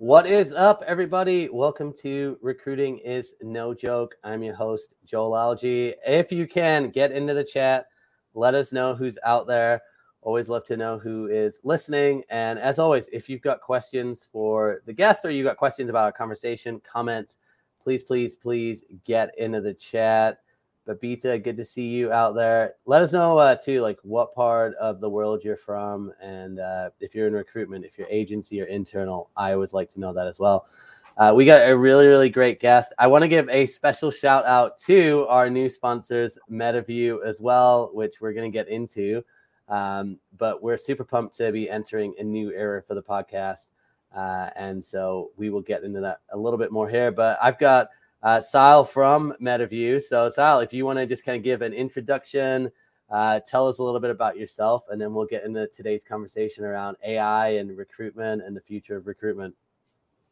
What is up, everybody? Welcome to Recruiting is No Joke. I'm your host, Joel Lalgee. If you can get into the chat, let us know who's out there. Always love to know who is listening. And as always, if you've got questions for the guest or you've got questions about a conversation, comments, please, please, please get into the chat. Babita, good to see you out there. Let us know uh, too, like what part of the world you're from, and uh, if you're in recruitment, if you're agency or internal. I always like to know that as well. Uh, we got a really, really great guest. I want to give a special shout out to our new sponsors, MetaView, as well, which we're going to get into. Um, but we're super pumped to be entering a new era for the podcast. Uh, and so we will get into that a little bit more here. But I've got uh, Siadhal from MetaView. So, Siadhal, if you want to just kind of give an introduction, uh, tell us a little bit about yourself, and then we'll get into today's conversation around AI and recruitment and the future of recruitment.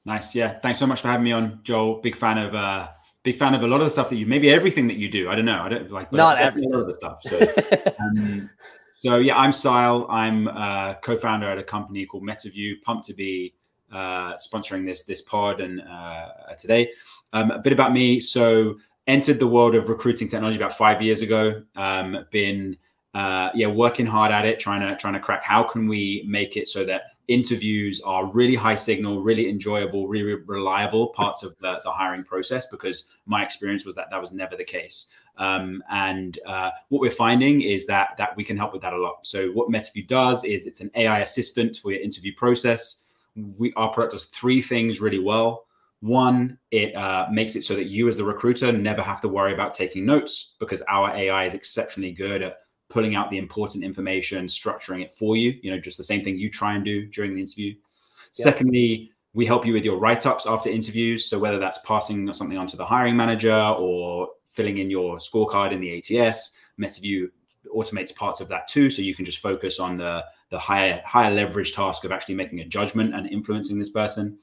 Nice. Yeah. Thanks so much for having me on, Joel. Big fan of uh big fan of a lot of the stuff that you maybe everything that you do. I don't know. I don't like not every of the stuff. So um, so yeah, I'm Siadhal. I'm a uh, co-founder at a company called MetaView. Pumped to be uh, sponsoring this this pod and uh, today. Um, a bit about me. So, entered the world of recruiting technology about five years ago. Um, been uh, yeah working hard at it, trying to trying to crack how can we make it so that interviews are really high signal, really enjoyable, really reliable parts of the, the hiring process. Because my experience was that that was never the case. Um, and uh, what we're finding is that that we can help with that a lot. So what MetaView does is it's an AI assistant for your interview process. We our product does three things really well. One, it uh, makes it so that you, as the recruiter, never have to worry about taking notes because our AI is exceptionally good at pulling out the important information, structuring it for you. You know, just the same thing you try and do during the interview. Yeah. Secondly, we help you with your write ups after interviews. So whether that's passing something on to the hiring manager or filling in your scorecard in the ATS, MetaView automates parts of that too. So you can just focus on the the higher higher leverage task of actually making a judgment and influencing this person.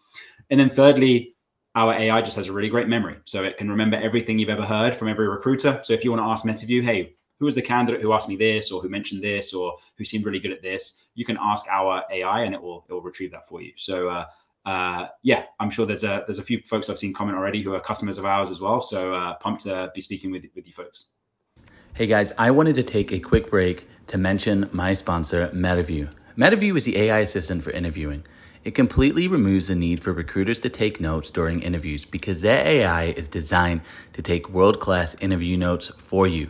And then thirdly, our AI just has a really great memory. So it can remember everything you've ever heard from every recruiter. So if you want to ask MetaView, hey, who was the candidate who asked me this or who mentioned this or who seemed really good at this, you can ask our AI and it will it will retrieve that for you. So uh, uh, yeah, I'm sure there's a there's a few folks I've seen comment already who are customers of ours as well. So uh, pumped to be speaking with with you folks. Hey guys, I wanted to take a quick break to mention my sponsor, MetaView. MetaView is the AI assistant for interviewing. It completely removes the need for recruiters to take notes during interviews because their AI is designed to take world class interview notes for you.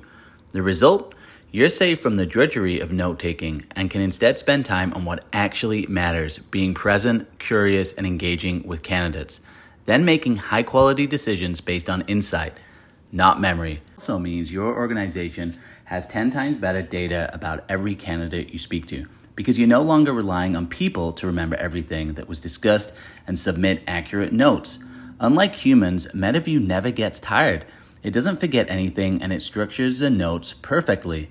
The result? You're safe from the drudgery of note taking and can instead spend time on what actually matters, being present, curious, and engaging with candidates, then making high quality decisions based on insight, not memory. Also means your organization has 10 times better data about every candidate you speak to because you're no longer relying on people to remember everything that was discussed and submit accurate notes. Unlike humans, MetaView never gets tired. It doesn't forget anything and it structures the notes perfectly.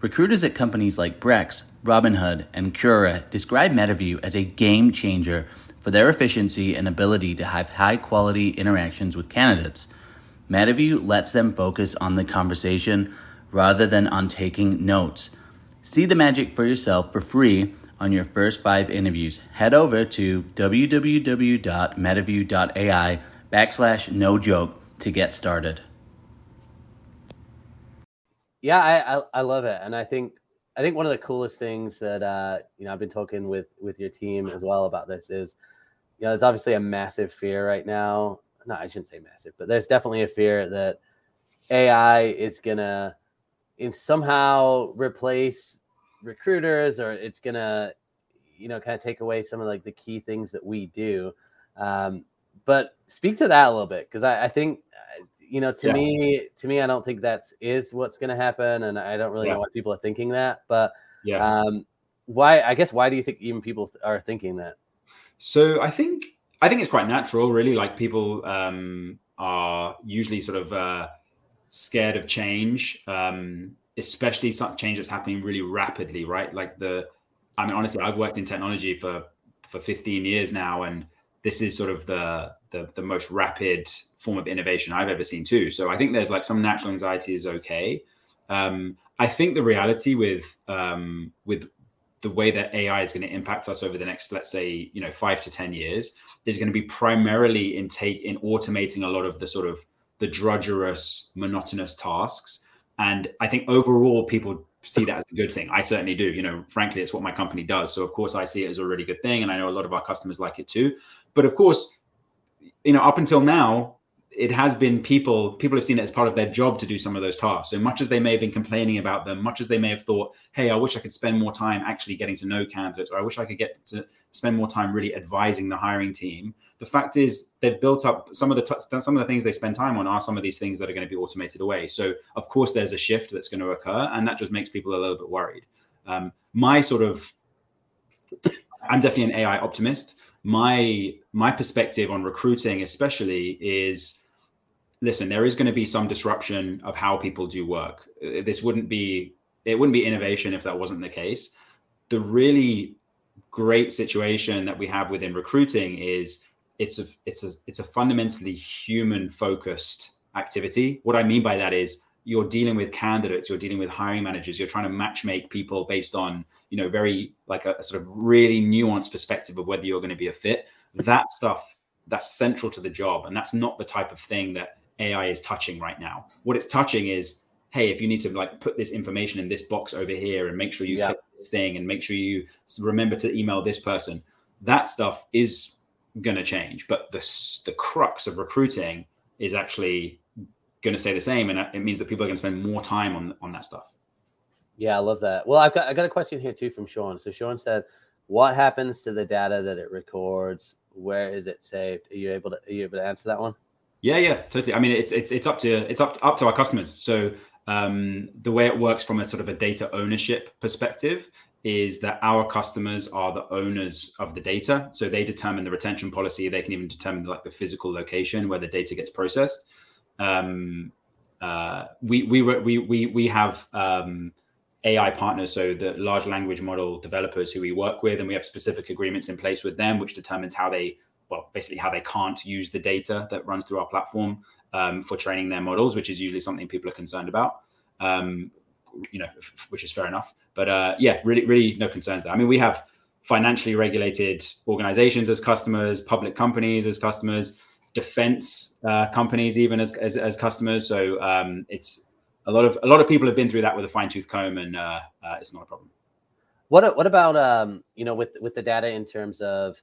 Recruiters at companies like Brex, Robinhood, and Quora describe MetaView as a game changer for their efficiency and ability to have high quality interactions with candidates. MetaView lets them focus on the conversation rather than on taking notes. See the magic for yourself for free on your first five interviews. Head over to www.metaview.ai backslash no joke to get started. Yeah, I, I, I love it, and I think I think one of the coolest things that uh, you know I've been talking with with your team as well about this is, you know, there's obviously a massive fear right now. No, I shouldn't say massive, but there's definitely a fear that AI is gonna in somehow replace recruiters or it's gonna you know kind of take away some of like the key things that we do um, but speak to that a little bit because I, I, think uh, you know to yeah. me to me i don't think that's is what's going to happen and i don't really yeah. know why people are thinking that but yeah um, why i guess why do you think even people are thinking that so i think i think it's quite natural really like people um, are usually sort of uh, scared of change um, especially such change that's happening really rapidly, right? Like the, I mean, honestly, I've worked in technology for for 15 years now, and this is sort of the the, the most rapid form of innovation I've ever seen too. So I think there's like some natural anxiety is okay. Um, I think the reality with um, with the way that AI is going to impact us over the next, let's say, you know, five to ten years is going to be primarily in take in automating a lot of the sort of the drudgerous, monotonous tasks. And I think overall, people see that as a good thing. I certainly do. You know, frankly, it's what my company does. So of course, I see it as a really good thing, and I know a lot of our customers like it too. But of course, you know, up until now, it has been people people have seen it as part of their job to do some of those tasks. So much as they may have been complaining about them much as they may have thought hey i wish i could spend more time actually getting to know candidates or i wish i could get to spend more time really advising the hiring team the fact is they've built up some of the t- some of the things they spend time on are some of these things that are going to be automated away. So of course there's a shift that's going to occur and that just makes people a little bit worried. Um, my sort of i'm definitely an ai optimist. My my perspective on recruiting especially is listen, there is going to be some disruption of how people do work. This wouldn't be it wouldn't be innovation if that wasn't the case. The really great situation that we have within recruiting is it's a it's a it's a fundamentally human focused activity. What I mean by that is you're dealing with candidates, you're dealing with hiring managers, you're trying to match make people based on, you know, very like a, a sort of really nuanced perspective of whether you're going to be a fit. That stuff that's central to the job. And that's not the type of thing that AI is touching right now. What it's touching is, hey, if you need to like put this information in this box over here and make sure you yeah. click this thing and make sure you remember to email this person, that stuff is going to change. But the the crux of recruiting is actually going to stay the same, and uh, it means that people are going to spend more time on on that stuff. Yeah, I love that. Well, I've got I got a question here too from Sean. So Sean said, "What happens to the data that it records? Where is it saved?" Are you able to are you able to answer that one? Yeah, yeah, totally. I mean, it's it's it's up to it's up to, up to our customers. So um, the way it works from a sort of a data ownership perspective is that our customers are the owners of the data. So they determine the retention policy. They can even determine like the physical location where the data gets processed. Um, uh, we we we we we have um, AI partners, so the large language model developers who we work with, and we have specific agreements in place with them, which determines how they well, basically how they can't use the data that runs through our platform um, for training their models, which is usually something people are concerned about. Um, you know, which is fair enough. But uh, yeah, really, really no concerns there. I mean, we have financially regulated organizations as customers, public companies as customers, defense uh, companies even as, as, as customers. So um, it's a lot of a lot of people have been through that with a fine tooth comb, and uh, uh it's not a problem. What what about um, you know with with the data in terms of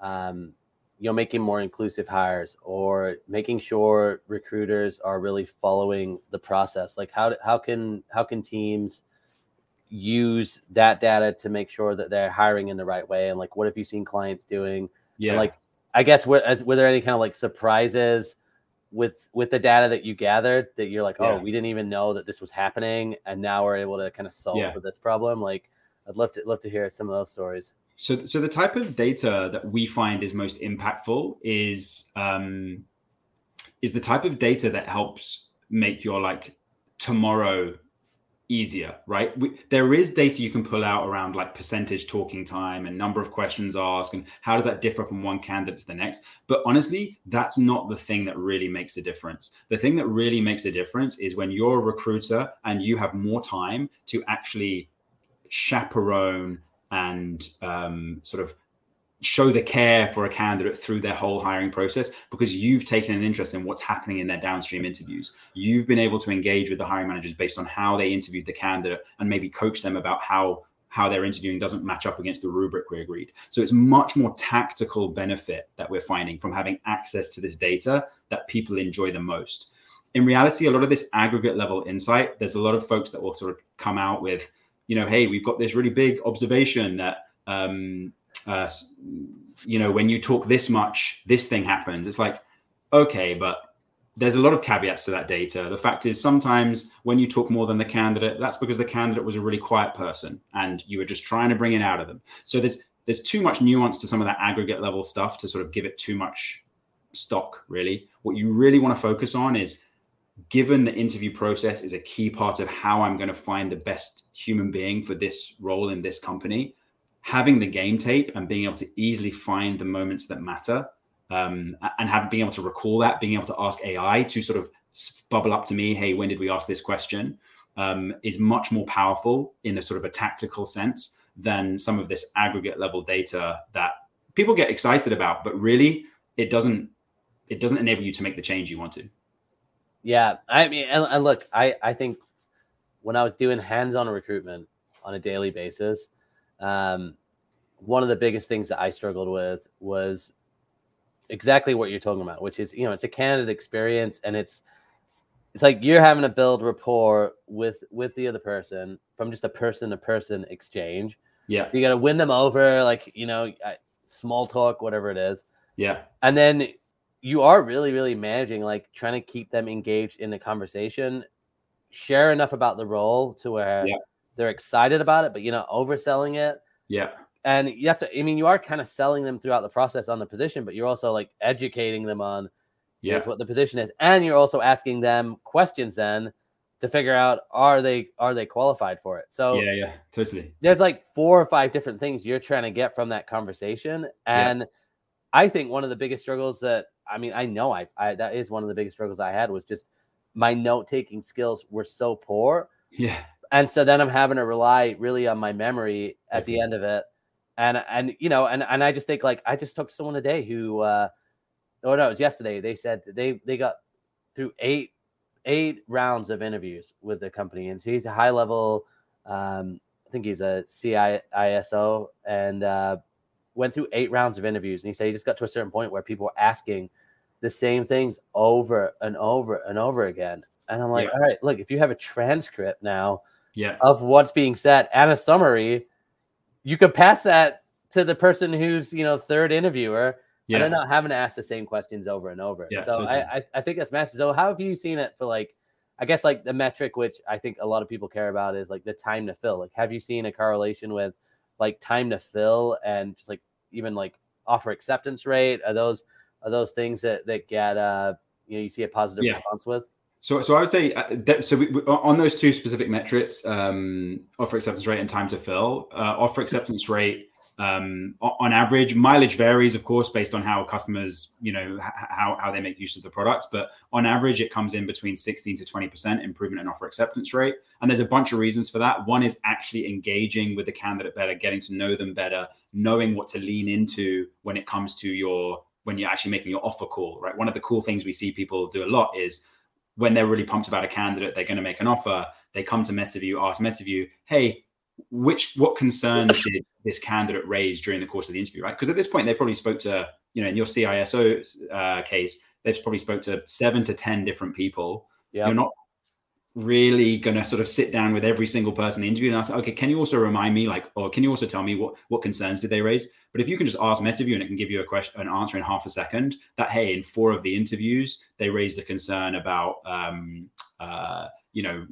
um, you know making more inclusive hires or making sure recruiters are really following the process like how how can how can teams use that data to make sure that they're hiring in the right way? And like what have you seen clients doing? Yeah. and like i guess were, as, were there any kind of like surprises with with the data that you gathered that you're like oh yeah. we didn't even know that this was happening and now we're able to kind of solve yeah. for this problem? Like i'd love to love to hear some of those stories so, so the type of data that we find is most impactful is um, is the type of data that helps make your like tomorrow easier, right? We, there is data you can pull out around like percentage talking time and number of questions asked, and how does that differ from one candidate to the next. But honestly, that's not the thing that really makes a difference. The thing that really makes a difference is when you're a recruiter and you have more time to actually chaperone and um, sort of show the care for a candidate through their whole hiring process because you've taken an interest in what's happening in their downstream interviews. You've been able to engage with the hiring managers based on how they interviewed the candidate and maybe coach them about how how their interviewing doesn't match up against the rubric we agreed. So it's much more tactical benefit that we're finding from having access to this data that people enjoy the most. In reality, a lot of this aggregate level insight, there's a lot of folks that will sort of come out with you know, hey, we've got this really big observation that, um, uh, you know, when you talk this much, this thing happens. It's like, okay, but there's a lot of caveats to that data. The fact is, sometimes when you talk more than the candidate, that's because the candidate was a really quiet person and you were just trying to bring it out of them. So there's there's too much nuance to some of that aggregate level stuff to sort of give it too much stock. Really, what you really want to focus on is given the interview process is a key part of how I'm going to find the best human being for this role in this company, having the game tape and being able to easily find the moments that matter um, and have being able to recall that, being able to ask AI to sort of bubble up to me, hey, when did we ask this question? Um, is much more powerful in a sort of a tactical sense than some of this aggregate level data that people get excited about, but really it doesn't it doesn't enable you to make the change you want to. Yeah, I mean, and, and look, I I think when I was doing hands-on recruitment on a daily basis, um, one of the biggest things that I struggled with was exactly what you're talking about, which is you know it's a candidate experience and it's it's like you're having to build rapport with with the other person from just a person to person exchange. Yeah, you got to win them over, like you know, small talk, whatever it is. Yeah, and then you are really really managing like trying to keep them engaged in the conversation, share enough about the role to where yeah. they're excited about it, but you know, overselling it. Yeah and that's I mean you are kind of selling them throughout the process on the position, but you're also like educating them on yes what the position is, and you're also asking them questions then to figure out are they are they qualified for it. So yeah, yeah, totally. There's like four or five different things you're trying to get from that conversation, and yeah. I think one of the biggest struggles that I mean I know I, I that is one of the biggest struggles I had was just my note taking skills were so poor. Yeah. And so then I'm having to rely really on my memory at the end of it. And and you know and and I just think like I just talked to someone today who uh oh no it was yesterday. They said they they got through eight eight rounds of interviews with the company. And so he's a high level um I think he's a CISO and uh went through eight rounds of interviews and he said he just got to a certain point where people were asking the same things over and over and over again and I'm like yeah. all right look if you have a transcript now yeah of what's being said and a summary you could pass that to the person who's you know third interviewer yeah. and not having to ask the same questions over and over. Yeah, so totally. I, I think that's massive. So how have you seen it for like I guess like the metric which I think a lot of people care about is like the time to fill. Like have you seen a correlation with like time to fill and just like even like offer acceptance rate? Are those are those things that that get uh you know you see a positive yeah. response with? So, so I would say uh, so. We, we, on those two specific metrics, um, offer acceptance rate and time to fill. Uh, offer acceptance rate, um, on average, mileage varies, of course, based on how customers, you know, how how they make use of the products. But on average, it comes in between sixteen to twenty percent improvement in offer acceptance rate. And there's a bunch of reasons for that. One is actually engaging with the candidate better, getting to know them better, knowing what to lean into when it comes to your when you're actually making your offer call. Right. One of the cool things we see people do a lot is when they're really pumped about a candidate, they're going to make an offer. They come to MetaView, ask MetaView, hey, which what concerns did this candidate raise during the course of the interview, right? Because at this point, they probably spoke to, you know, in your CISO uh, case, they've probably spoke to seven to ten different people. Yeah. You're not really going to sort of sit down with every single person in the interview and ask, okay, can you also remind me, like, or can you also tell me what what concerns did they raise? But if you can just ask MetaView and it can give you a question, an answer in half a second, that hey, in four of the interviews, they raised a concern about, um, uh, you know,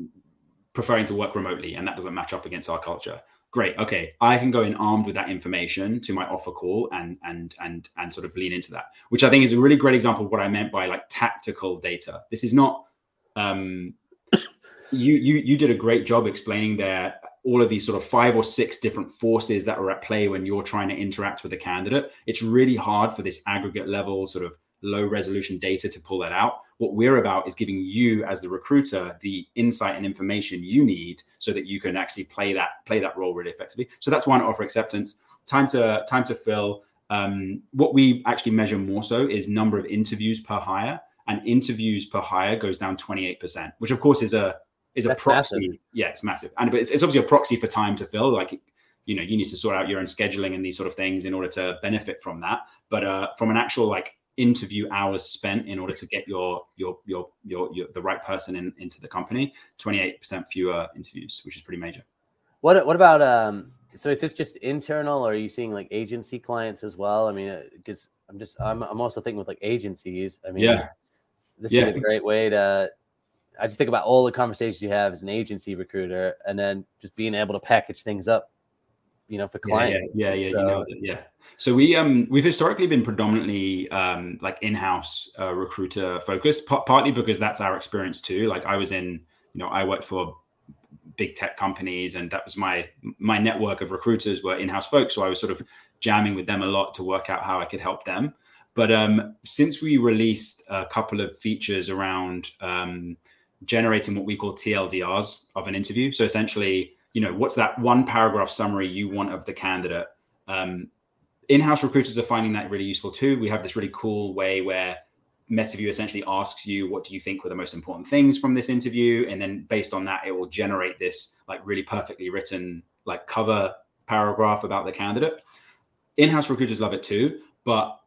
preferring to work remotely, and that doesn't match up against our culture. Great. Okay, I can go in armed with that information to my offer call and and and and sort of lean into that, which I think is a really great example of what I meant by like tactical data. This is not um, you you you did a great job explaining there all of these sort of five or six different forces that are at play when you're trying to interact with a candidate. It's really hard for this aggregate level sort of low resolution data to pull that out. What we're about is giving you as the recruiter the insight and information you need so that you can actually play that play that role really effectively. So that's one offer acceptance. Time to time to fill. Um, what we actually measure more so is number of interviews per hire, and interviews per hire goes down 28%, which of course is a is a That's proxy. Massive. Yeah, it's massive, and but it's, it's obviously a proxy for time to fill. Like you know, you need to sort out your own scheduling and these sort of things in order to benefit from that. But uh, from an actual like interview hours spent in order to get your your your your, your the right person in, into the company, twenty eight percent fewer interviews, which is pretty major. What what about um? So is this just internal, or are you seeing like agency clients as well? I mean, because uh, I'm just I'm I'm also thinking with like agencies. I mean, yeah, this yeah. is a great way to I just think about all the conversations you have as an agency recruiter, and then just being able to package things up, you know, for clients. Yeah, yeah, yeah, so, you know it. Yeah. So we um we've historically been predominantly um like in-house uh, recruiter focused, p- partly because that's our experience too. Like I was in, you know, I worked for big tech companies, and that was my my network of recruiters were in-house folks. So I was sort of jamming with them a lot to work out how I could help them. But um, since we released a couple of features around um, generating what we call TLDRs of an interview. So essentially, you know, what's that one paragraph summary you want of the candidate? Um, in-house recruiters are finding that really useful too. We have this really cool way where MetaView essentially asks you, what do you think were the most important things from this interview? And then based on that, it will generate this like really perfectly written like cover paragraph about the candidate. In-house recruiters love it too, but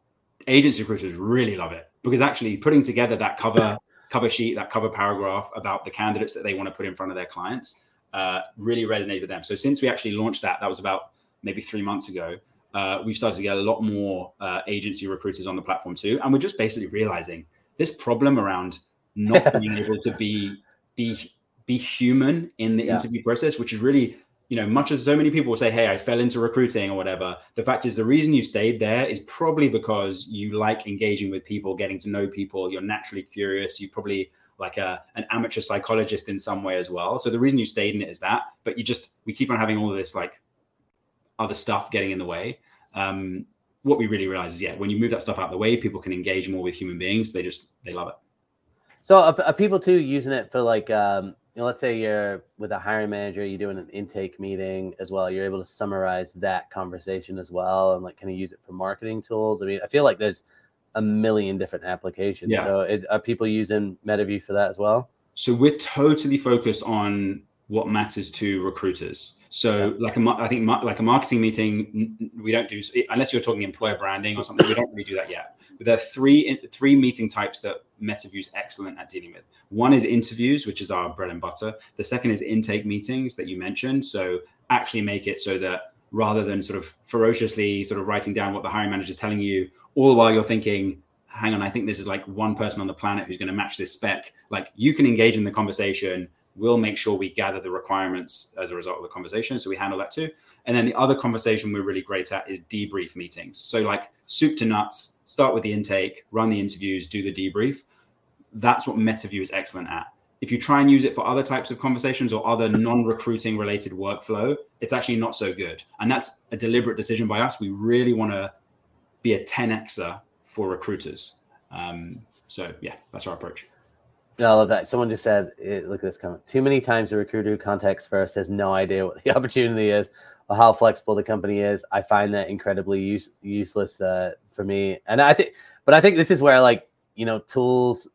agency recruiters really love it because actually putting together that cover cover sheet, that cover paragraph about the candidates that they want to put in front of their clients uh, really resonated with them. So since we actually launched that, that was about maybe three months ago. Uh, we've started to get a lot more uh, agency recruiters on the platform too, and we're just basically realizing this problem around not being able to be be be human in the yeah. interview process, which is really you know, much as so many people will say, Hey, I fell into recruiting or whatever, the fact is the reason you stayed there is probably because you like engaging with people, getting to know people. You're naturally curious. You probably like a, an amateur psychologist in some way as well. So the reason you stayed in it is that, but you just, we keep on having all this like other stuff getting in the way. Um, what we really realize is, yeah, when you move that stuff out of the way, people can engage more with human beings. They just, they love it. So are, are people too using it for like, um, you know, let's say you're with a hiring manager, you're doing an intake meeting as well. You're able to summarize that conversation as well, and like kind of use it for marketing tools. I mean, I feel like there's a million different applications. Yeah. So, is, are people using MetaView for that as well? So we're totally focused on what matters to recruiters. So, yeah. like a, I think like a marketing meeting, we don't do unless you're talking employer branding or something. we don't really do that yet. But there are three three meeting types that MetaView is excellent at dealing with. One is interviews, which is our bread and butter. The second is intake meetings that you mentioned. So actually make it so that rather than sort of ferociously sort of writing down what the hiring manager is telling you, all the while you're thinking, hang on, I think this is like one person on the planet who's going to match this spec. Like you can engage in the conversation we'll make sure we gather the requirements as a result of the conversation. So we handle that too. And then the other conversation we're really great at is debrief meetings. So like soup to nuts, start with the intake, run the interviews, do the debrief. That's what MetaView is excellent at. If you try and use it for other types of conversations or other non-recruiting related workflow, it's actually not so good. And that's a deliberate decision by us. We really want to be a 10xer for recruiters. Um, so yeah, that's our approach. I love that. Someone just said, eh, look at this comment. Too many times a recruiter who contacts first has no idea what the opportunity is or how flexible the company is. I find that incredibly use, useless uh, for me. And I think, but I think this is where like, you know, tools,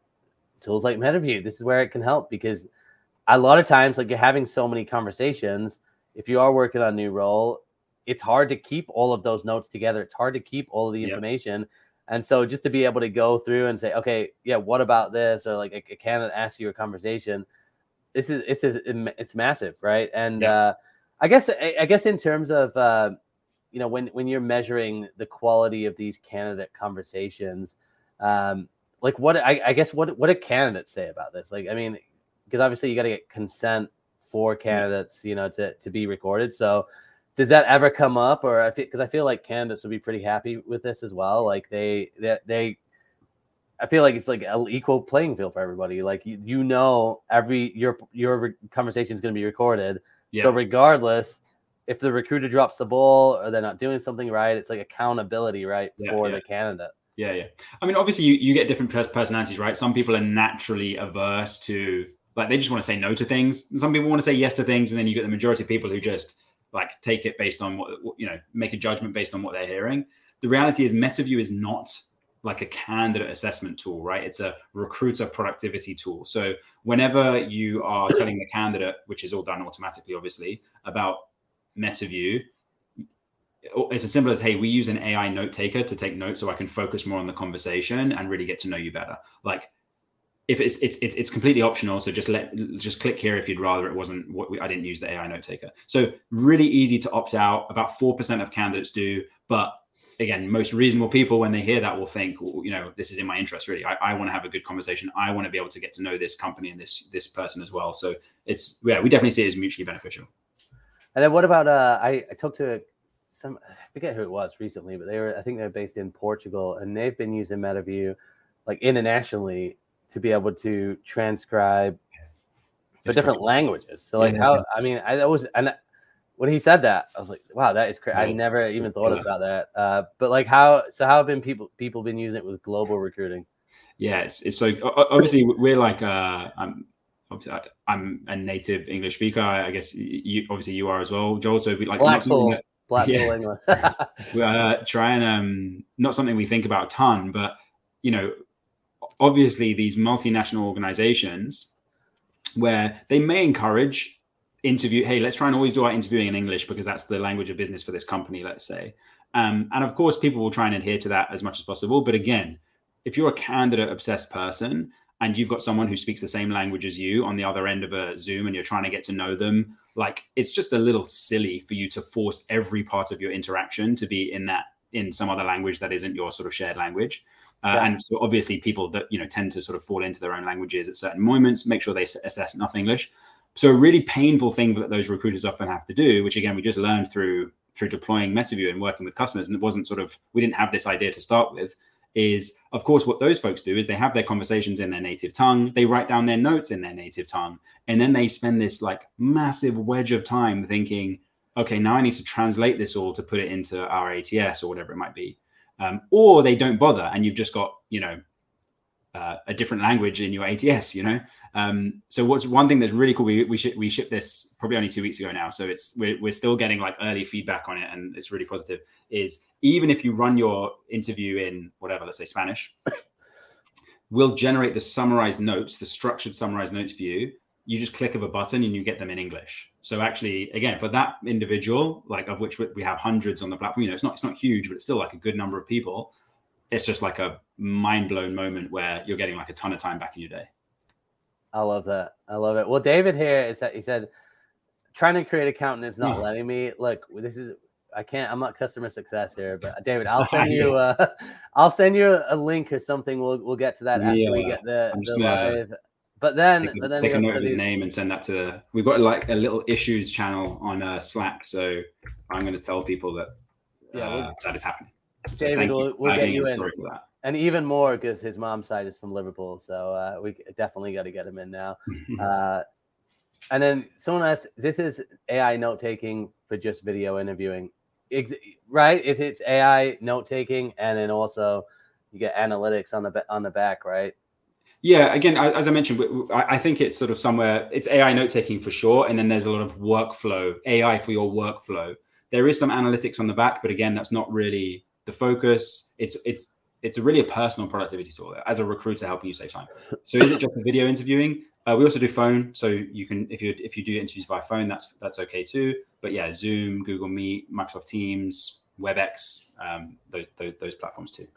tools like MetaView, this is where it can help because a lot of times, like you're having so many conversations, if you are working on a new role, it's hard to keep all of those notes together. It's hard to keep all of the information. Yep and so just to be able to go through and say, okay, yeah, what about this? Or like a, a candidate asks you a conversation. This is it's a, it's massive, right? And yeah. uh, I guess I, guess in terms of uh, you know when when you're measuring the quality of these candidate conversations, um, like what I, I guess what what do candidates say about this? Like I mean, because obviously you got to get consent for mm-hmm. candidates, you know, to to be recorded. So does that ever come up or i feel because i feel like candidates would be pretty happy with this as well like they they, they i feel like it's like an equal playing field for everybody like you, you know every your your conversation is going to be recorded yeah. so regardless if the recruiter drops the ball or they're not doing something right it's like accountability right yeah, for yeah. the candidate yeah yeah i mean obviously you, you get different personalities right some people are naturally averse to like they just want to say no to things some people want to say yes to things and then you get the majority of people who just like take it based on what you know, make a judgment based on what they're hearing. The reality is, MetaView is not like a candidate assessment tool, right? It's a recruiter productivity tool. So whenever you are telling the candidate, which is all done automatically, obviously, about MetaView, it's as simple as, hey, we use an AI note taker to take notes so I can focus more on the conversation and really get to know you better. Like if it's it's it's completely optional so just let just click here if you'd rather it wasn't what we, i didn't use the ai note taker. So really easy to opt out. About 4% of candidates do but again most reasonable people when they hear that will think well, you know this is in my interest really. I, I want to have a good conversation. I want to be able to get to know this company and this this person as well. So it's yeah we definitely see it as mutually beneficial. And then what about uh i, I talked to some i forget who it was recently but they were i think they're based in portugal and they've been using metaview like internationally to be able to transcribe the different languages. So like yeah. how I mean I was and when he said that I was like wow that is crazy. I never even thought yeah. about that. Uh, but like how so how have been people people been using it with global recruiting? Yeah, it's, it's so obviously we're like uh, I'm I'm a native English speaker. I guess you obviously you are as well, Joel. So we like Blackpool, that, Blackpool yeah, English. we uh, try and um, not something we think about a ton, but you know, obviously these multinational organizations where they may encourage interview. Hey, let's try and always do our interviewing in English because that's the language of business for this company. Let's say, um, and of course, people will try and adhere to that as much as possible. But again, if you're a candidate obsessed person and you've got someone who speaks the same language as you on the other end of a Zoom and you're trying to get to know them, like it's just a little silly for you to force every part of your interaction to be in that in some other language that isn't your sort of shared language. Uh, yeah. And so obviously, people that you know tend to sort of fall into their own languages at certain moments. Make sure they assess enough English. So a really painful thing that those recruiters often have to do, which again we just learned through through deploying MetaView and working with customers, and it wasn't sort of we didn't have this idea to start with, is of course what those folks do is they have their conversations in their native tongue they write down their notes in their native tongue and then they spend this like massive wedge of time thinking okay now i need to translate this all to put it into our ats or whatever it might be. Um, or they don't bother and you've just got you know uh, a different language in your ATS, you know. Um, so what's one thing that's really cool? We we, sh- we shipped this probably only two weeks ago now, so it's we're, we're still getting like early feedback on it, and it's really positive. Is even if you run your interview in whatever, let's say Spanish, we'll generate the summarized notes, the structured summarized notes for you. You just click of a button and you get them in English. So actually, again, for that individual, like of which we have hundreds on the platform, you know, it's not it's not huge, but it's still like a good number of people it's just like a mind blown moment where you're getting like a ton of time back in your day. I love that. I love it. Well, David here is that he said, trying to create accountant is not letting me. Look, this is I can't. I'm not customer success here, but David, I'll send you. Uh, I'll send you a link or something. We'll we'll get to that after yeah, we get the, the live. But then, take, but then take a note of his name and send that to. We've got like a little issues channel on uh, Slack, so I'm going to tell people that yeah, uh, that is happening. David, we'll, we'll get you in. Sorry for that. And even more because his mom's side is from Liverpool, so uh, we definitely got to get him in now. uh, and then someone asked, "This is AI note taking for just video interviewing, Ex- right? It's, it's AI note taking, and then also you get analytics on the on the back, right?" Yeah, again, as I mentioned, I think it's sort of somewhere it's AI note taking for sure, and then there's a lot of workflow AI for your workflow. There is some analytics on the back, but again, that's not really the focus. It's it's it's really a personal productivity tool as a recruiter helping you save time. So is it just video interviewing? Uh, we also do phone, so you can if you if you do interviews via phone, that's that's okay too. But yeah, Zoom, Google Meet, Microsoft Teams, WebEx, um, those, those, those platforms too.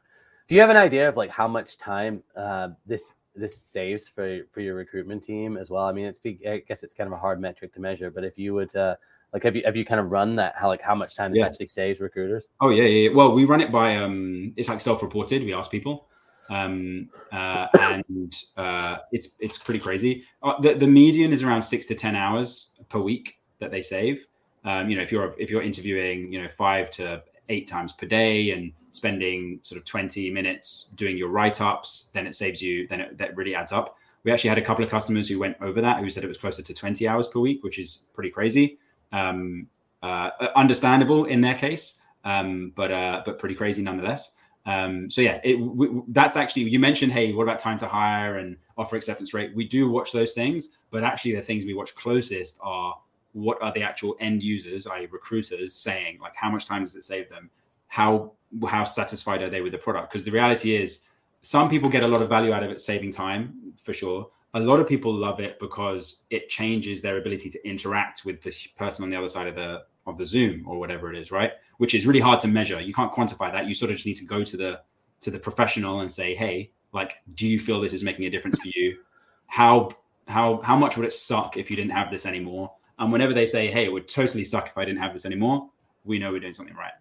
Do you have an idea of like how much time uh, this this saves for for your recruitment team as well? I mean, it's I guess it's kind of a hard metric to measure, but if you would uh, like, have you have you kind of run that? How like how much time this yeah. actually saves recruiters? Oh yeah, yeah. Well, we run it by um, it's like self-reported. We ask people, um, uh, and uh, it's it's pretty crazy. Uh, the the median is around six to ten hours per week that they save. Um, you know, if you're if you're interviewing, you know, five to eight times per day and spending sort of 20 minutes doing your write-ups then it saves you then it, that really adds up we actually had a couple of customers who went over that who said it was closer to 20 hours per week which is pretty crazy um, uh, understandable in their case, um, but uh, but pretty crazy nonetheless. Um, so yeah, it, w- that's actually you mentioned. Hey, what about time to hire and offer acceptance rate? We do watch those things, but actually the things we watch closest are what are the actual end users, i.e., recruiters, saying like how much time does it save them? How how satisfied are they with the product? Because the reality is, some people get a lot of value out of it, saving time for sure a lot of people love it because it changes their ability to interact with the person on the other side of the of the zoom or whatever it is right? Which is really hard to measure. You can't quantify that. You sort of just need to go to the to the professional and say hey like do you feel this is making a difference for you? How how how much would it suck if you didn't have this anymore? And whenever they say hey it would totally suck if i didn't have this anymore we know we're doing something right.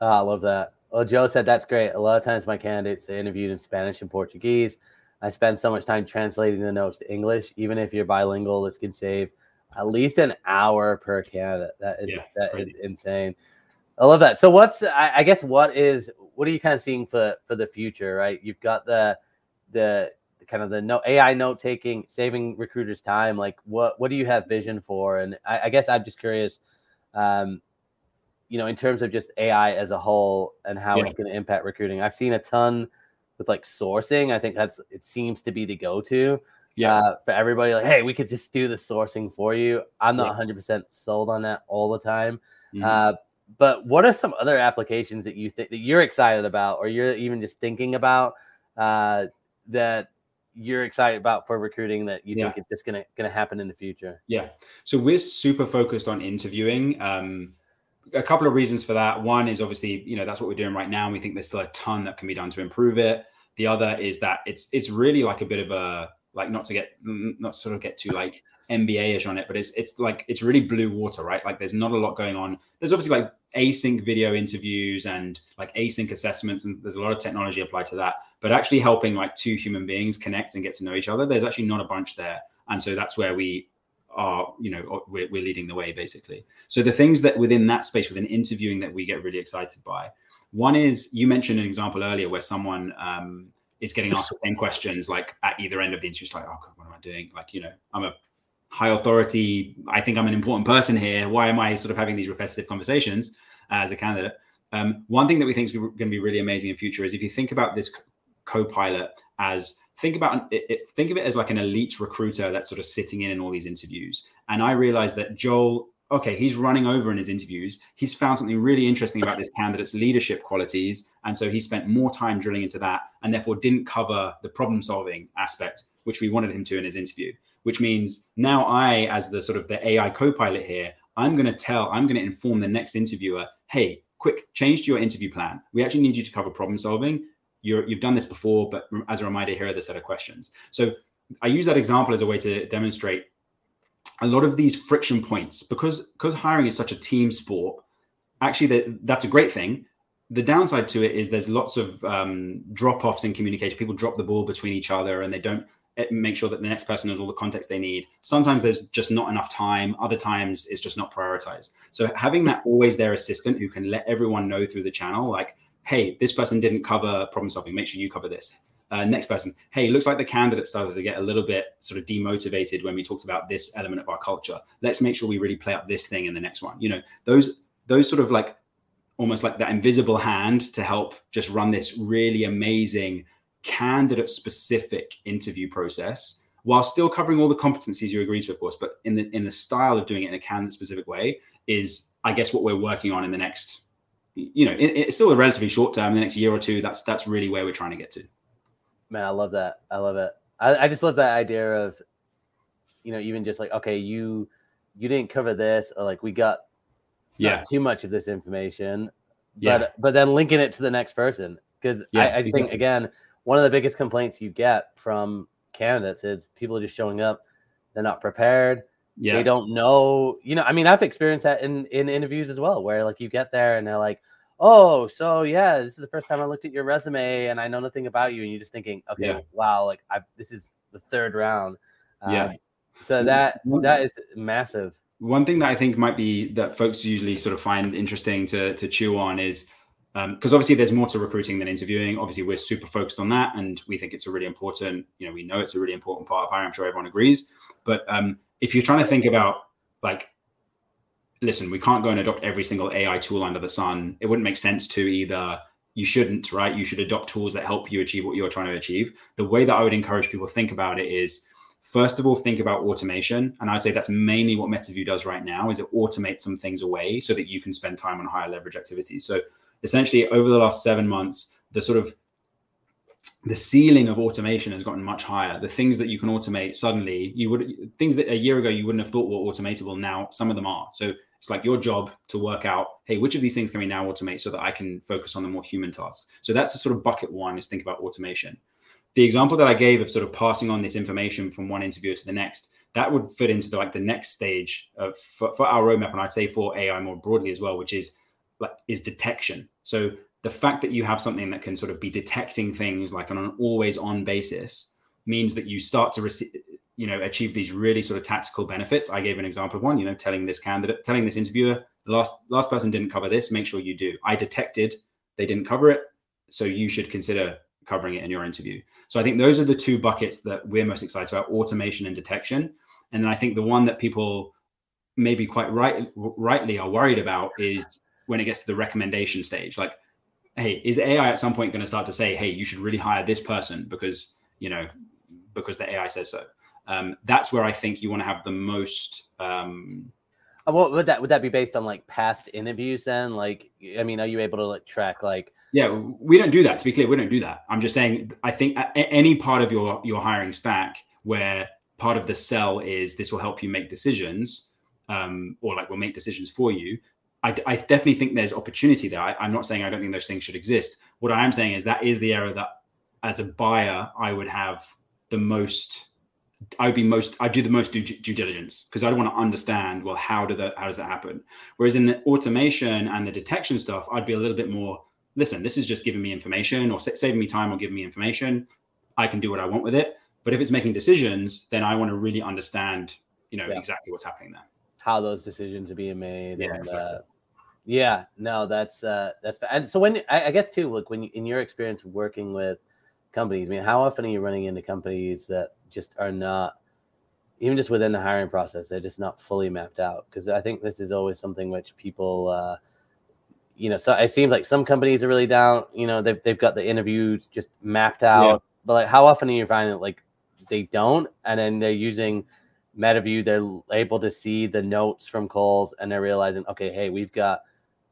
Oh, i love that. Well joe said that's great. A lot of times my candidates they interviewed in spanish and portuguese I spend so much time translating the notes to English. Even if you're bilingual, this can save at least an hour per candidate. That is yeah, that crazy. is insane. I love that. So what's I, I, guess what is what are you kind of seeing for for the future, right? You've got the the kind of the no AI note taking, saving recruiters time. Like what what do you have vision for? And I, I guess I'm just curious, um, you know, in terms of just AI as a whole and how yeah. it's going to impact recruiting. I've seen a ton with like sourcing. I think that's it seems to be the go-to. yeah. Uh, for everybody, like, hey, we could just do the sourcing for you. I'm not 100 percent sold on that all the time. Mm-hmm. Uh, but what are some other applications that you think that you're excited about, or you're even just thinking about uh, that you're excited about for recruiting that you yeah. think is just gonna gonna happen in the future? Yeah. So we're super focused on interviewing. Um, a couple of reasons for that. One is obviously, you know, that's what we're doing right now. And we think there's still a ton that can be done to improve it. The other is that it's it's really like a bit of a like not to get not sort of get too like MBA-ish on it, but it's it's like it's really blue water, right? Like there's not a lot going on. There's obviously like async video interviews and like async assessments, and there's a lot of technology applied to that. But actually helping like two human beings connect and get to know each other, there's actually not a bunch there. And so that's where we are, you know, we're, we're leading the way basically. So the things that within that space, within interviewing, that we get really excited by. One is you mentioned an example earlier where someone um, is getting asked the same questions like at either end of the interview. It's like, oh God, what am I doing? Like, you know, I'm a high authority. I think I'm an important person here. Why am I sort of having these repetitive conversations as a candidate? Um, one thing that we think is going to be really amazing in future is if you think about this co-pilot as think about it, it, think of it as like an elite recruiter that's sort of sitting in in all these interviews. And I realized that Joel okay, he's running over in his interviews. He's found something really interesting about this candidate's leadership qualities. And so he spent more time drilling into that and therefore didn't cover the problem solving aspect, which we wanted him to in his interview. Which means now I, as the sort of the AI co pilot here, I'm going to tell, I'm going to inform the next interviewer, hey, quick, change to your interview plan. We actually need you to cover problem solving. You're, you've done this before, but as a reminder, here are the set of questions. So I use that example as a way to demonstrate a lot of these friction points. Because because hiring is such a team sport actually that that's a great thing. The downside to it is there's lots of um, drop-offs in communication. People drop the ball between each other and they don't eh, make sure that the next person knows all the context they need. Sometimes there's just not enough time. Other times it's just not prioritized. So having that always their assistant who can let everyone know through the channel like hey this person didn't cover problem solving make sure you cover this uh, next person. Hey, looks like the candidate started to get a little bit sort of demotivated when we talked about this element of our culture. Let's make sure we really play up this thing in the next one. You know, those those sort of like almost like that invisible hand to help just run this really amazing candidate specific interview process while still covering all the competencies you agree to, of course, but in the in the style of doing it in a candidate specific way is, I guess, what we're working on in the next, you know, it, it's still a relatively short term, the next year or two. That's that's really where we're trying to get to. Man, I love that. I love it. I, I just love that idea of, you know, even just like, okay, you you didn't cover this, or like we got yeah too much of this information. Yeah. But but then linking it to the next person. Because yeah, I, I just think again, one of the biggest complaints you get from candidates is people are just showing up, they're not prepared. Yeah. They don't know, you know. I mean, I've experienced that in in interviews as well, where like you get there and they're like, oh, so yeah, this is the first time I looked at your resume and I know nothing about you, and you're just thinking, okay, yeah. wow, like I this is the third round. Um, yeah. So that that is massive. One thing that I think might be that folks usually sort of find interesting to to chew on is because um, obviously there's more to recruiting than interviewing. Obviously, we're super focused on that, and we think it's a really important. You know, we know it's a really important part of hiring. I'm sure everyone agrees. But um, if you're trying to think about like listen, we can't go and adopt every single AI tool under the sun. It wouldn't make sense to either. You shouldn't, right? You should adopt tools that help you achieve what you're trying to achieve. The way that I would encourage people to think about it is first of all, think about automation. And I'd say that's mainly what MetaView does right now is it automates some things away so that you can spend time on higher leverage activities. So essentially over the last seven months, the sort of the ceiling of automation has gotten much higher. The things that you can automate suddenly, you would things that a year ago you wouldn't have thought were automatable. Now some of them are. So it's like your job to work out, hey, which of these things can we now automate so that I can focus on the more human tasks? So that's a sort of bucket one is think about automation. The example that I gave of sort of passing on this information from one interviewer to the next, that would fit into the, like the next stage of for, for our roadmap, and I'd say for AI more broadly as well, which is like is detection. So the fact that you have something that can sort of be detecting things like on an always on basis means that you start to receive you know achieve these really sort of tactical benefits. I gave an example of one you know telling this candidate telling this interviewer last last person didn't cover this make sure you do. I detected they didn't cover it so you should consider covering it in your interview. So i think those are the two buckets that we're most excited about automation and detection. And then i think the one that people maybe quite right rightly are worried about is when it gets to the recommendation stage. Like hey is ai at some point going to start to say hey you should really hire this person because you know because the ai says so Um, that's where I think you want to have the most. Um, uh, what would that would that be based on like past interviews then? Like, I mean, are you able to like track like? Yeah, we don't do that. To be clear, we don't do that. I'm just saying. I think any part of your your hiring stack where part of the sell is this will help you make decisions, um, or like will make decisions for you. I, I definitely think there's opportunity there. I, I'm not saying I don't think those things should exist. What I am saying is that is the area that, as a buyer, I would have the most I would be most I'd do the most due, due diligence because I want to understand well how do that how does that happen. Whereas in the automation and the detection stuff, I'd be a little bit more. Listen, this is just giving me information or saving me time or giving me information. I can do what I want with it. But if it's making decisions, then I want to really understand, you know, yeah. exactly what's happening there. How those decisions are being made. Yeah, and, exactly. uh, yeah. No, that's uh, that's and so when I, I guess too, look, when in your experience working with companies, I mean, how often are you running into companies that just are not even just within the hiring process they're just not fully mapped out because i think this is always something which people uh, you know so it seems like some companies are really down you know they've, they've got the interviews just mapped out yeah. but like how often are you finding like they don't and then they're using metaview they're able to see the notes from calls and they're realizing okay hey we've got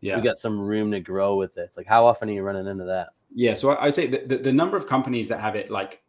yeah. we've got some room to grow with this like how often are you running into that yeah so i'd say the, the, the number of companies that have it like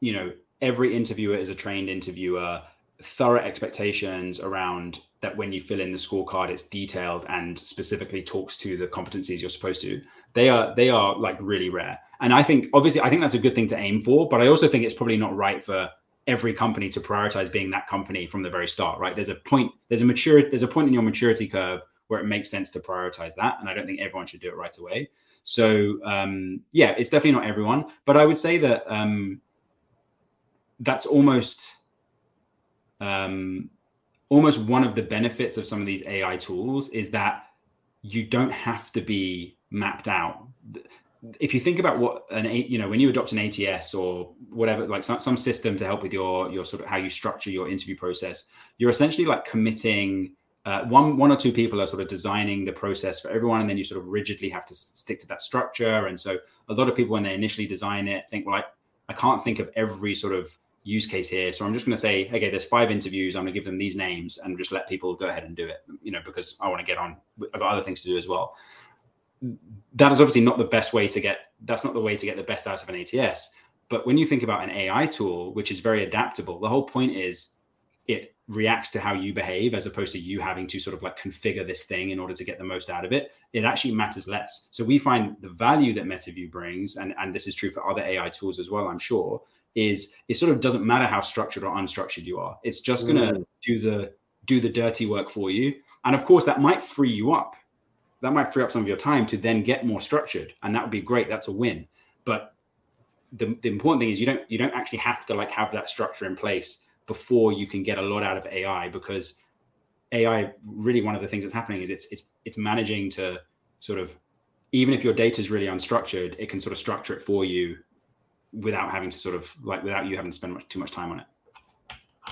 you know, every interviewer is a trained interviewer, thorough expectations around that when you fill in the scorecard, it's detailed and specifically talks to the competencies you're supposed to. They are they are like really rare. And I think obviously I think that's a good thing to aim for, but I also think it's probably not right for every company to prioritize being that company from the very start, right? There's a point, there's a maturity, there's a point in your maturity curve where it makes sense to prioritize that. And I don't think everyone should do it right away. So um, yeah, it's definitely not everyone, but I would say that um, that's almost um, almost one of the benefits of some of these AI tools is that you don't have to be mapped out. If you think about what an you know when you adopt an ATS or whatever, like some, some system to help with your your sort of how you structure your interview process, you're essentially like committing. Uh, one one or two people are sort of designing the process for everyone, and then you sort of rigidly have to stick to that structure. And so a lot of people, when they initially design it, think, well, I, I can't think of every sort of use case here. So I'm just going to say, okay, there's five interviews. I'm going to give them these names and just let people go ahead and do it, you know, because I want to get on. I've got other things to do as well. That is obviously not the best way to get, that's not the way to get the best out of an ATS. But when you think about an AI tool, which is very adaptable, the whole point is it reacts to how you behave as opposed to you having to sort of like configure this thing in order to get the most out of it it actually matters less so we find the value that metaview brings and and this is true for other ai tools as well i'm sure is it sort of doesn't matter how structured or unstructured you are. It's just going to mm. do the do the dirty work for you. And of course, that might free you up. That might free up some of your time to then get more structured, and that would be great. That's a win. But the, the important thing is you don't you don't actually have to like have that structure in place before you can get a lot out of AI because AI really one of the things that's happening is it's it's it's managing to sort of even if your data is really unstructured, it can sort of structure it for you without having to sort of like without you having to spend much too much time on it.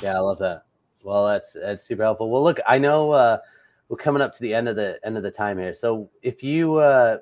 Yeah, I love that. Well, that's that's super helpful. Well, look, I know uh, we're coming up to the end of the end of the time here. So if you uh,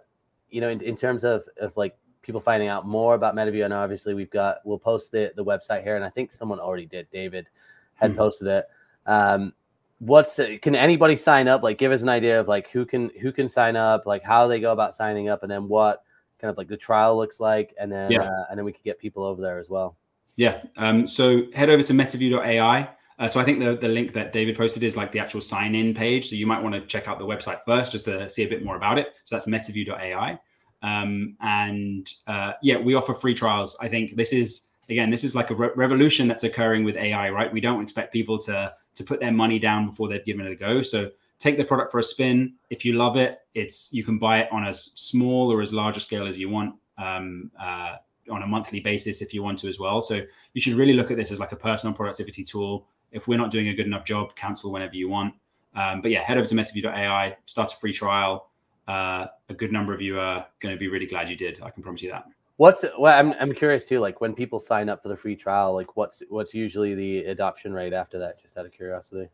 you know, in, in terms of of like people finding out more about MetaView, and obviously we've got we'll post the the website here, and I think someone already did. David had hmm. posted it. Um, what's can anybody sign up? Like, give us an idea of like who can who can sign up, like how they go about signing up, and then what kind of like the trial looks like, and then yeah. uh, and then we could get people over there as well. Yeah. Um, so head over to metaview.ai. Uh, so I think the, the link that David posted is like the actual sign in page. So you might want to check out the website first just to see a bit more about it. So that's metaview.ai. Um, and uh, yeah, we offer free trials. I think this is again, this is like a re- revolution that's occurring with AI, right? We don't expect people to to put their money down before they've given it a go. So take the product for a spin. If you love it, it's you can buy it on as small or as large a scale as you want um, uh, on a monthly basis if you want to as well. So you should really look at this as like a personal productivity tool. If we're not doing a good enough job, cancel whenever you want. Um, but yeah, head over to metaview.ai, start a free trial. Uh, a good number of you are going to be really glad you did. I can promise you that. What's well, I'm I'm curious too. Like when people sign up for the free trial, like what's what's usually the adoption rate after that? Just out of curiosity.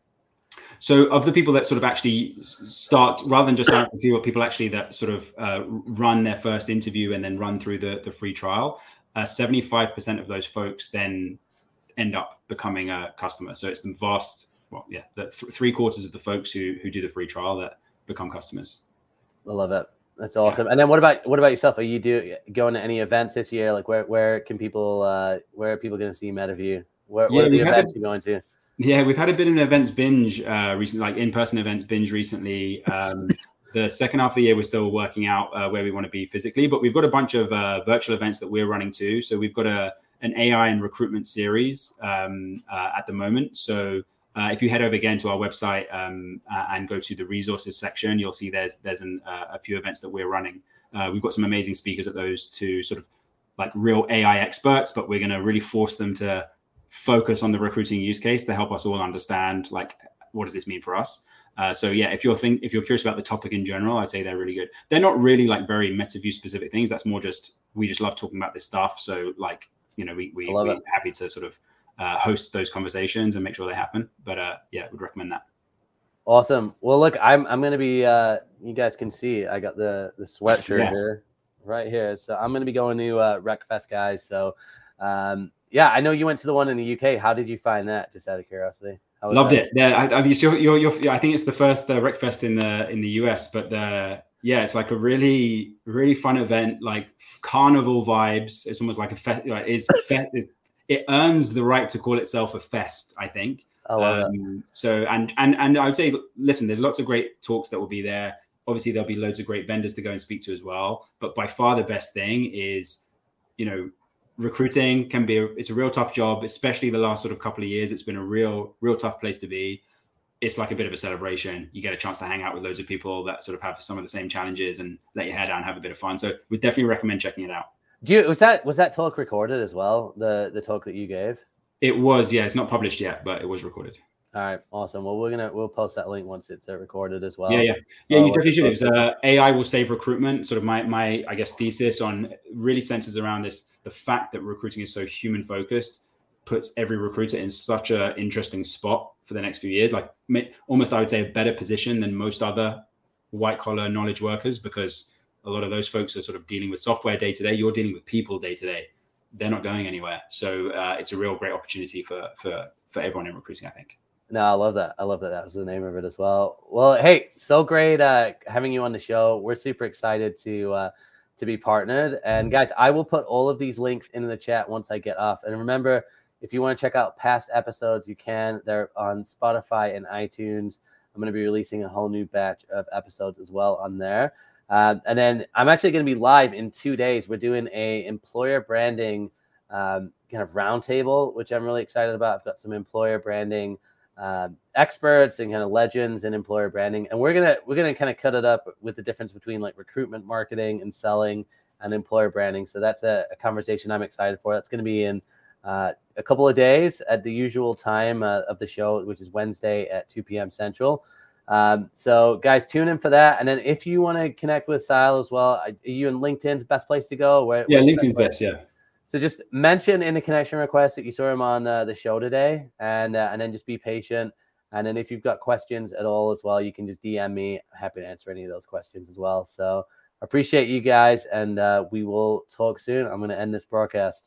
So, of the people that sort of actually start, rather than just people, people actually that sort of uh, run their first interview and then run through the the free trial, uh, seventy five percent of those folks then end up becoming a customer. So it's the vast, well, yeah, the th- three quarters of the folks who who do the free trial that become customers. I love it. That's awesome. Yeah. And then what about what about yourself? Are you do going to any events this year? Like where where can people uh where are people going to see MetaView? Where, yeah, what are the events a, you're going to? Yeah, we've had a bit of an events binge uh recently, like in-person events binge recently. Um the second half of the year we're still working out uh, where we want to be physically, but we've got a bunch of uh, virtual events that we're running too. So we've got a an AI and recruitment series um, uh, at the moment. So uh, if you head over again to our website um, uh, and go to the resources section, you'll see there's there's an, uh, a few events that we're running. Uh, we've got some amazing speakers at those to sort of like real AI experts, but we're going to really force them to focus on the recruiting use case to help us all understand like what does this mean for us. Uh, so yeah, if you're think if you're curious about the topic in general, I'd say they're really good. They're not really like very MetaView specific things. That's more just we just love talking about this stuff. So like you know we we we're happy to sort of uh, host those conversations and make sure they happen. But uh, yeah, would recommend that. Awesome. Well, look, I'm I'm gonna be. Uh, you guys can see I got the the sweatshirt yeah. here, right here. So I'm gonna be going to uh, RecFest, guys. So um, yeah, I know you went to the one in the UK. How did you find that? Just out of curiosity. Loved that? it. Yeah, I, I, you're, you're, you're, I think it's the first uh, RecFest in the in the US, but the yeah, it's like a really really fun event, like carnival vibes. It's almost like a fest. Like, is fe- it earns the right to call itself a fest. I think. Um, so and and and I would say, listen, there's lots of great talks that will be there. Obviously, there'll be loads of great vendors to go and speak to as well. But by far the best thing is, you know, recruiting can be a, it's a real tough job, especially the last sort of couple of years. It's been a real real tough place to be. It's like a bit of a celebration. You get a chance to hang out with loads of people that sort of have some of the same challenges and let your hair down, have a bit of fun. So we definitely recommend checking it out. Do you was that was that talk recorded as well? The the talk that you gave? It was, yeah. It's not published yet, but it was recorded. All right, awesome. Well, we're gonna we'll post that link once it's uh, recorded as well. Yeah, yeah, yeah. you definitely should. It was uh, AI will save recruitment. Sort of my my I guess thesis on really centers around this the fact that recruiting is so human focused puts every recruiter in such a interesting spot for the next few years. Like almost, I would say, a better position than most other white collar knowledge workers because a lot of those folks are sort of dealing with software day to day. You're dealing with people day to day. They're not going anywhere. So uh, it's a real great opportunity for for for everyone in recruiting. I think. No, I love that. I love that. That was the name of it as well. Well, hey, so great uh, having you on the show. We're super excited to uh, to be partnered. And guys, I will put all of these links in the chat once I get off. And remember, if you want to check out past episodes, you can. They're on Spotify and iTunes. I'm going to be releasing a whole new batch of episodes as well on there. Um, and then I'm actually going to be live in two days. We're doing a employer branding um, kind of roundtable, which I'm really excited about. I've got some employer branding um, experts and kind of legends in employer branding, and we're gonna we're gonna kind of cut it up with the difference between like recruitment marketing and selling and employer branding. So that's a, a conversation I'm excited for. That's going to be in uh, a couple of days at the usual time uh, of the show, which is Wednesday at 2 p.m. Central. Um, so, guys, tune in for that. And then if you want to connect with Siadhal as well, are you in LinkedIn's best place to go? Where, yeah, LinkedIn's best, best, yeah. So just mention in the connection request that you saw him on uh, the show today, and uh, and then just be patient. And then if you've got questions at all as well, you can just DM me. I'm happy to answer any of those questions as well. So appreciate you guys, and uh, we will talk soon. I'm going to end this broadcast.